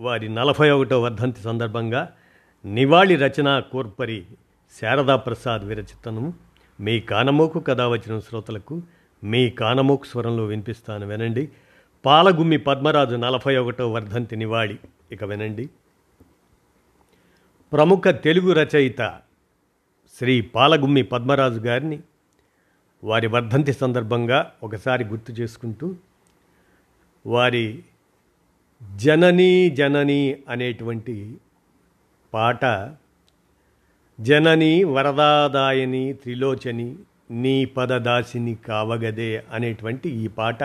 వారి నలభై ఒకటో వర్ధంతి సందర్భంగా నివాళి రచన కోర్పరి శారదా ప్రసాద్ విరచితను మీ కానమోకు కథ వచ్చిన శ్రోతలకు మీ కానమోకు స్వరంలో వినిపిస్తాను వినండి. పాలగుమ్మి పద్మరాజు నలభై ఒకటో వర్ధంతి నివాళి. ఇక వినండి. ప్రముఖ తెలుగు రచయిత శ్రీ పాలగుమ్మి పద్మరాజు గారిని వారి వర్ధంతి సందర్భంగా ఒకసారి గుర్తు చేసుకుంటూ వారి జననీ జనని అనేటువంటి పాట జనని వరదాదాయని త్రిలోచని నీ పదదాసిని కావగదే అనేటువంటి ఈ పాట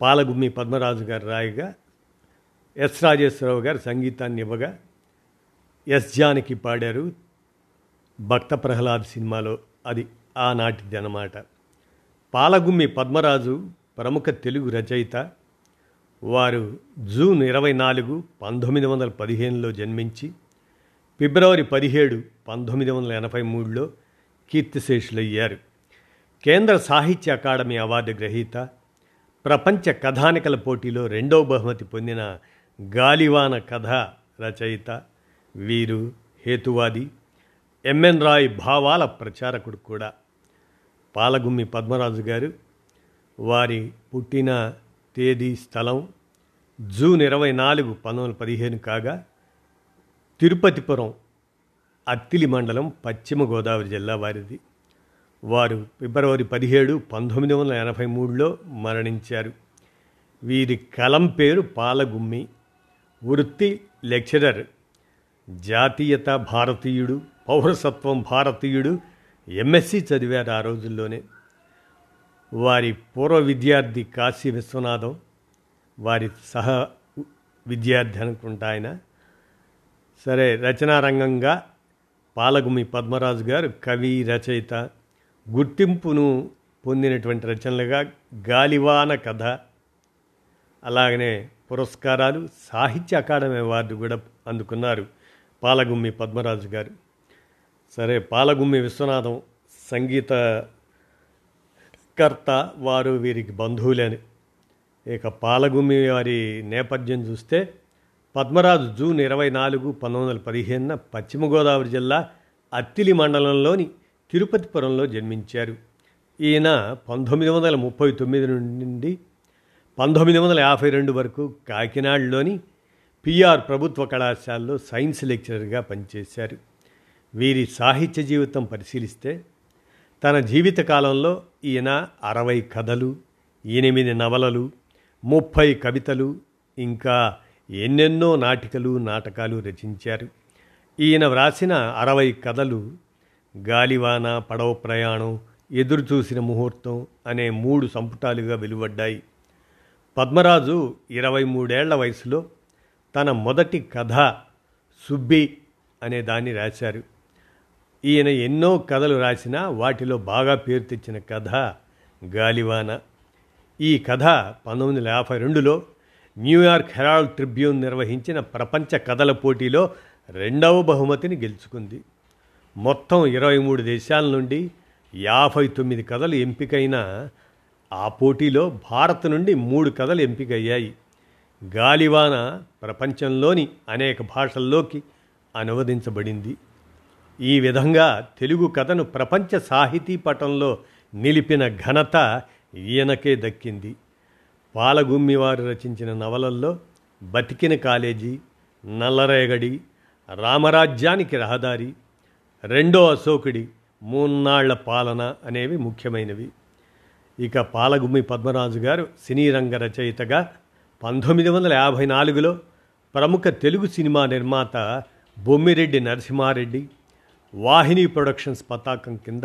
పాలగుమ్మి పద్మరాజు గారు రాయగా ఎస్ రాజేశ్వరరావు గారు సంగీతాన్ని ఇవ్వగా ఎస్ జానకి పాడారు. భక్త ప్రహ్లాద్ సినిమాలో అది ఆనాటిది అన్నమాట పాలగుమ్మి పద్మరాజు ప్రముఖ తెలుగు రచయిత. వారు జూన్ ఇరవై నాలుగు పంతొమ్మిది వందల పదిహేనులో జన్మించి ఫిబ్రవరి పదిహేడు పంతొమ్మిది వందల ఎనభై మూడులో కీర్తిశేషులయ్యారు. కేంద్ర సాహిత్య అకాడమీ అవార్డు గ్రహీత ప్రపంచ కథానికల పోటీలో రెండవ బహుమతి పొందిన గాలివాన కథ రచయిత వీరు హేతువాది ఎంఎన్ రాయ్ భావాల ప్రచారకుడు కూడా. పాలగుమ్మి పద్మరాజు గారు వారి పుట్టిన తేదీ స్థలం జూన్ ఇరవై నాలుగు పంతొమ్మిది పదిహేను కాగా తిరుపతిపురం అత్తిలి మండలం పశ్చిమ గోదావరి జిల్లా వారిది. వారు ఫిబ్రవరి పదిహేడు పంతొమ్మిది వందల ఎనభై మూడులో మరణించారు. వీరి కలం పేరు పాలగుమ్మి. వృత్తి లెక్చరర్ జాతీయత భారతీయుడు పౌరసత్వం భారతీయుడు ఎంఎస్సి చదివారు ఆ రోజుల్లోనే. వారి పూర్వ విద్యార్థి కాశీ విశ్వనాథం వారి సహ విద్యార్థి అనుకుంటా ఆయన. సరే రచనారంగంగా పాలగుమి పద్మరాజు గారు కవి రచయిత గుర్తింపును పొందినటువంటి రచనలుగా గాలివాన కథ అలాగనే పురస్కారాలు సాహిత్య అకాడమీ అవార్డు కూడా అందుకున్నారు పాలగుమ్మి పద్మరాజు గారు. సరే పాలగుమ్మి విశ్వనాథం సంగీత కర్త వారు వీరికి బంధువులని. ఇక పాలగుమ్మి వారి నేపథ్యం చూస్తే పద్మరాజు జూన్ ఇరవై నాలుగు పంతొమ్మిది వందల పదిహేనున పశ్చిమ గోదావరి జిల్లా అత్తిలి మండలంలోని తిరుపతిపురంలో జన్మించారు. ఈయన పంతొమ్మిది వందల ముప్పై తొమ్మిది నుండి పంతొమ్మిది వందల యాభై రెండు వరకు కాకినాడలోని పిఆర్ ప్రభుత్వ కళాశాలలో సైన్స్ లెక్చరర్గా పనిచేశారు. వీరి సాహిత్య జీవితం పరిశీలిస్తే తన జీవితకాలంలో ఈయన అరవై కథలు ఎనిమిది నవలలు ముప్పై కవితలు ఇంకా ఎన్నెన్నో నాటికలు నాటకాలు రచించారు. ఈయన వ్రాసిన అరవై కథలు గాలివాన పడవ ప్రయాణం ఎదురుచూసిన ముహూర్తం అనే మూడు సంపుటాలుగా వెలువడ్డాయి. పద్మరాజు ఇరవై మూడేళ్ళ వయసులో తన మొదటి కథ సుబ్బి అనే దాన్ని రాశారు. ఈయన ఎన్నో కథలు రాసినా వాటిలో బాగా పేరు తెచ్చిన కథ గాలివాన. ఈ కథ పంతొమ్మిది వందల యాభై రెండులో న్యూయార్క్ హెరాల్డ్ ట్రిబ్యూన్ నిర్వహించిన ప్రపంచ కథల పోటీలో రెండవ బహుమతిని గెలుచుకుంది. మొత్తం ఇరవై మూడు దేశాల నుండి యాభై తొమ్మిది కథలు ఎంపికైన ఆ పోటీలో భారత్ నుండి మూడు కథలు ఎంపికయ్యాయి. గాలివాన ప్రపంచంలోని అనేక భాషల్లోకి అనువదించబడింది. ఈ విధంగా తెలుగు కథను ప్రపంచ సాహితీ పటంలో నిలిపిన ఘనత ఈయనకే దక్కింది. పాలగుమ్మి వారు రచించిన నవలల్లో బతికిన కాలేజీ నల్లరేగడి రామరాజ్యానికి రహదారి రెండో అశోకుడి మూన్నాళ్ళ పాలన అనేవి ముఖ్యమైనవి. ఇక పాలగుమ్మి పద్మరాజు గారు సినీ రంగ రచయితగా పంతొమ్మిది వందల యాభై నాలుగులో ప్రముఖ తెలుగు సినిమా నిర్మాత బొమ్మిరెడ్డి నరసింహారెడ్డి వాహిని ప్రొడక్షన్స్ పతాకం కింద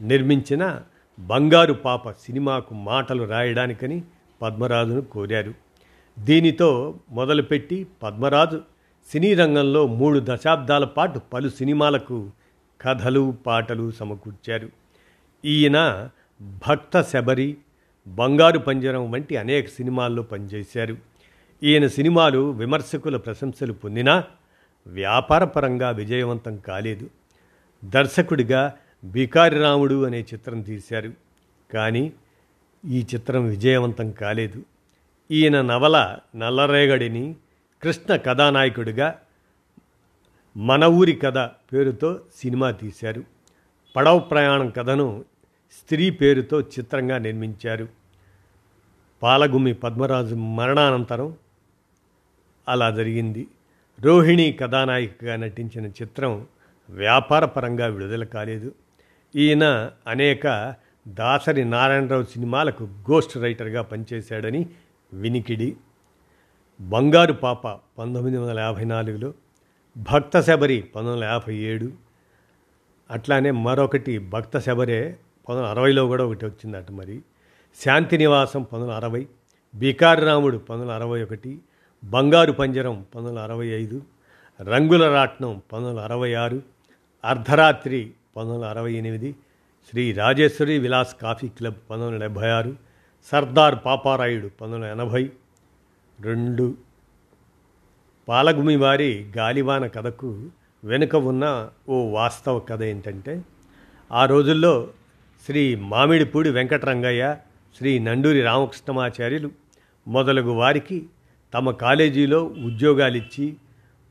నిర్మించిన బంగారు పాప సినిమాకు మాటలు రాయడానికని పద్మరాజును కోరారు. దీనితో మొదలుపెట్టి పద్మరాజు సినీ రంగంలో మూడు దశాబ్దాల పాటు పలు సినిమాలకు కథలు పాటలు సమకూర్చారు. ఈయన భక్త శబరి బంగారు పంజరం వంటి అనేక సినిమాల్లో పనిచేశారు. ఈయన సినిమాలు విమర్శకుల ప్రశంసలు పొందినా వ్యాపారపరంగా విజయవంతం కాలేదు. దర్శకుడిగా బికారి రాముడు అనే చిత్రం తీశారు. కానీ ఈ చిత్రం విజయవంతం కాలేదు. ఈయన నవల నల్లరేగడిని కృష్ణ కథానాయకుడిగా మన ఊరి కథ పేరుతో సినిమా తీశారు. పడవ ప్రయాణం కథను స్త్రీ పేరుతో చిత్రంగా నిర్మించారు. పాలగుమి పద్మరాజు మరణానంతరం అలా జరిగింది. రోహిణి కథానాయికగా నటించిన చిత్రం వ్యాపారపరంగా విడుదల కాలేదు. ఈయన అనేక దాసరి నారాయణరావు సినిమాలకు గోస్ట్ రైటర్గా పనిచేశాడని వినికిడి. బంగారు పాప పంతొమ్మిది వందల యాభై నాలుగులో భక్త శబరి పంతొమ్మిది వందల యాభై ఏడు అట్లానే మరొకటి భక్త శబరే పంతొమ్మిది అరవైలో కూడా ఒకటి వచ్చిందట మరి. శాంతి నివాసం పంతొమ్మిది అరవై బికారరాముడు పంతొమ్మిది అరవై ఒకటి బంగారు పంజరం పంతొమ్మిది అరవై ఐదు రంగుల రాట్నం పంతొమ్మిది అరవై ఆరు అర్ధరాత్రి పంతొమ్మిది అరవై ఎనిమిది శ్రీ రాజేశ్వరి విలాస్ కాఫీ క్లబ్ పంతొమ్మిది డెబ్భై ఆరు సర్దార్ పాపారాయుడు పంతొమ్మిది ఎనభై రెండు పాలగుమి వారి గాలివాన కథకు వెనుక ఉన్న ఓ వాస్తవ కథ ఏంటంటే ఆ రోజుల్లో శ్రీ మామిడిపూడి వెంకటరంగయ్య శ్రీ నండూరి రామకృష్ణమాచార్యులు మొదలగు వారికి తమ కాలేజీలో ఉద్యోగాలిచ్చి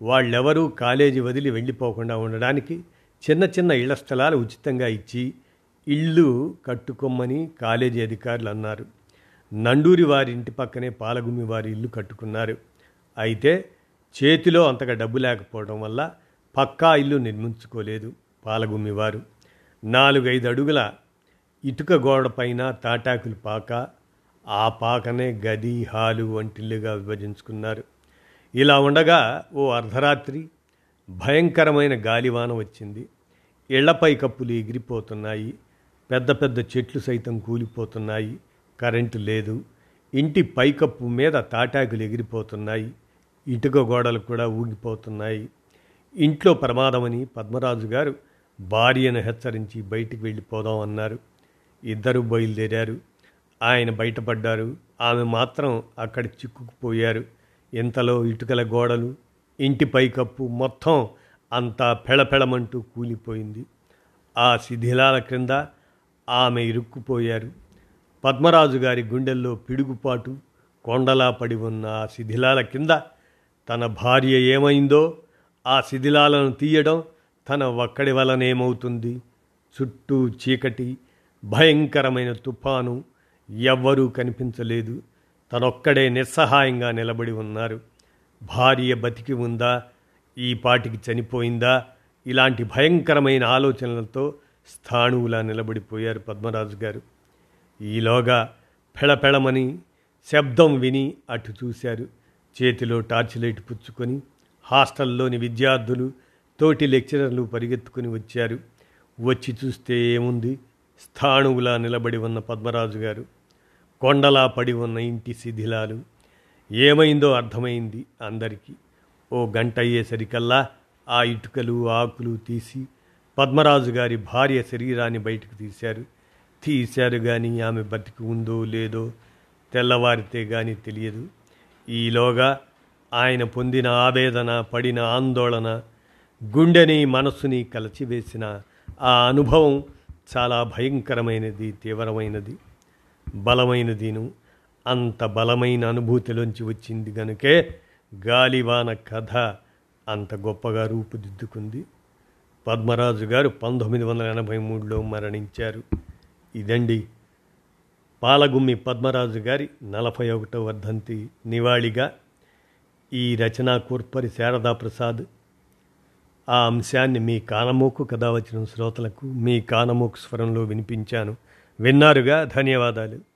వాళ్ళెవరూ కాలేజీ వదిలి వెళ్ళిపోకుండా ఉండడానికి చిన్న చిన్న ఇళ్ళ స్థలాలు ఉచితంగా ఇచ్చి ఇళ్ళు కట్టుకోమని కాలేజీ అధికారులు అన్నారు. నండూరి వారి ఇంటి పక్కనే పాలగుమి వారి ఇల్లు కట్టుకున్నారు. అయితే చేతిలో అంతగా డబ్బు లేకపోవడం వల్ల పక్కా ఇల్లు నిర్మించుకోలేదు పాలగుమి వారు. నాలుగైదు అడుగుల ఇటుక గోడ పైన తాటాకులు పాక ఆ పాకనే గది హాలు వంటిల్లుగా విభజించుకున్నారు. ఇలా ఉండగా ఓ అర్ధరాత్రి భయంకరమైన గాలివాన వచ్చింది. ఇళ్ళపై కప్పులు ఎగిరిపోతున్నాయి. పెద్ద పెద్ద చెట్లు సైతం కూలిపోతున్నాయి. కరెంటు లేదు. ఇంటి పైకప్పు మీద తాటాకులు ఎగిరిపోతున్నాయి. ఇటుక గోడలు కూడా ఊగిపోతున్నాయి. ఇంట్లో ప్రమాదమని పద్మరాజు గారు భార్యను హెచ్చరించి బయటికి వెళ్ళిపోదాం అన్నారు. ఇద్దరు బయలుదేరారు. ఆయన బయటపడ్డారు. ఆమె మాత్రం అక్కడ చిక్కుకుపోయారు. ఇంతలో ఇటుకల గోడలు ఇంటి పైకప్పు మొత్తం అంతా పెళపెళమంటూ కూలిపోయింది. ఆ శిథిలాల క్రింద ఆమె ఇరుక్కుపోయారు. పద్మరాజు గారి గుండెల్లో పిడుగుపాటు కొండలా పడి ఉన్న ఆ శిథిలాల కింద తన భార్య ఏమైందో ఆ శిథిలాలను తీయడం తన ఒక్కడి వలనేమవుతుంది? చుట్టూ చీకటి భయంకరమైన తుఫాను ఎవ్వరూ కనిపించలేదు. తనొక్కడే నిస్సహాయంగా నిలబడి ఉన్నారు. భార్య బతికి ఉందా? ఈ పాటికి చనిపోయిందా? ఇలాంటి భయంకరమైన ఆలోచనలతో స్థాణువులా నిలబడిపోయారు పద్మరాజు గారు. ఈలోగా పెళపెళమని శబ్దం విని అటు చూశారు. చేతిలో టార్చ్ లైట్ పుచ్చుకొని హాస్టల్లోని విద్యార్థులు తోటి లెక్చరర్లు పరిగెత్తుకుని వచ్చారు. వచ్చి చూస్తే ఏముంది? స్థాణువులా నిలబడి ఉన్న పద్మరాజు గారు. కొండలా పడి ఉన్న ఇంటి శిథిలాలు. ఏమైందో అర్థమైంది అందరికీ. ఓ గంట అయ్యేసరికల్లా ఆ ఇటుకలు ఆకులు తీసి పద్మరాజు గారి భార్య శరీరాన్ని బయటకు తీశారు. తీశారు కానీ ఆమె బతికి ఉందో లేదో తెల్లవారితే కానీ తెలియదు. ఈలోగా ఆయన పొందిన ఆవేదన పడిన ఆందోళన గుండెని మనస్సుని కలచివేసిన ఆ అనుభవం చాలా భయంకరమైనది తీవ్రమైనది బలమైనదిను అంత బలమైన అనుభూతిలోంచి వచ్చింది గనుకే గాలివాన కథ అంత గొప్పగా రూపుదిద్దుకుంది. పద్మరాజు గారు పంతొమ్మిది వందల ఎనభై మూడులో మరణించారు. ఇదండి పాలగుమ్మి పద్మరాజు గారి నలభై ఒకటో వర్ధంతి నివాళిగా ఈ రచనా కూర్పరి శారదా ప్రసాద్ ఆ అంశాన్ని మీ కానమోకు కథ వచ్చిన శ్రోతలకు మీ కానమోకు స్వరంలో వినిపించాను. విన్నారుగా? ధన్యవాదాలు.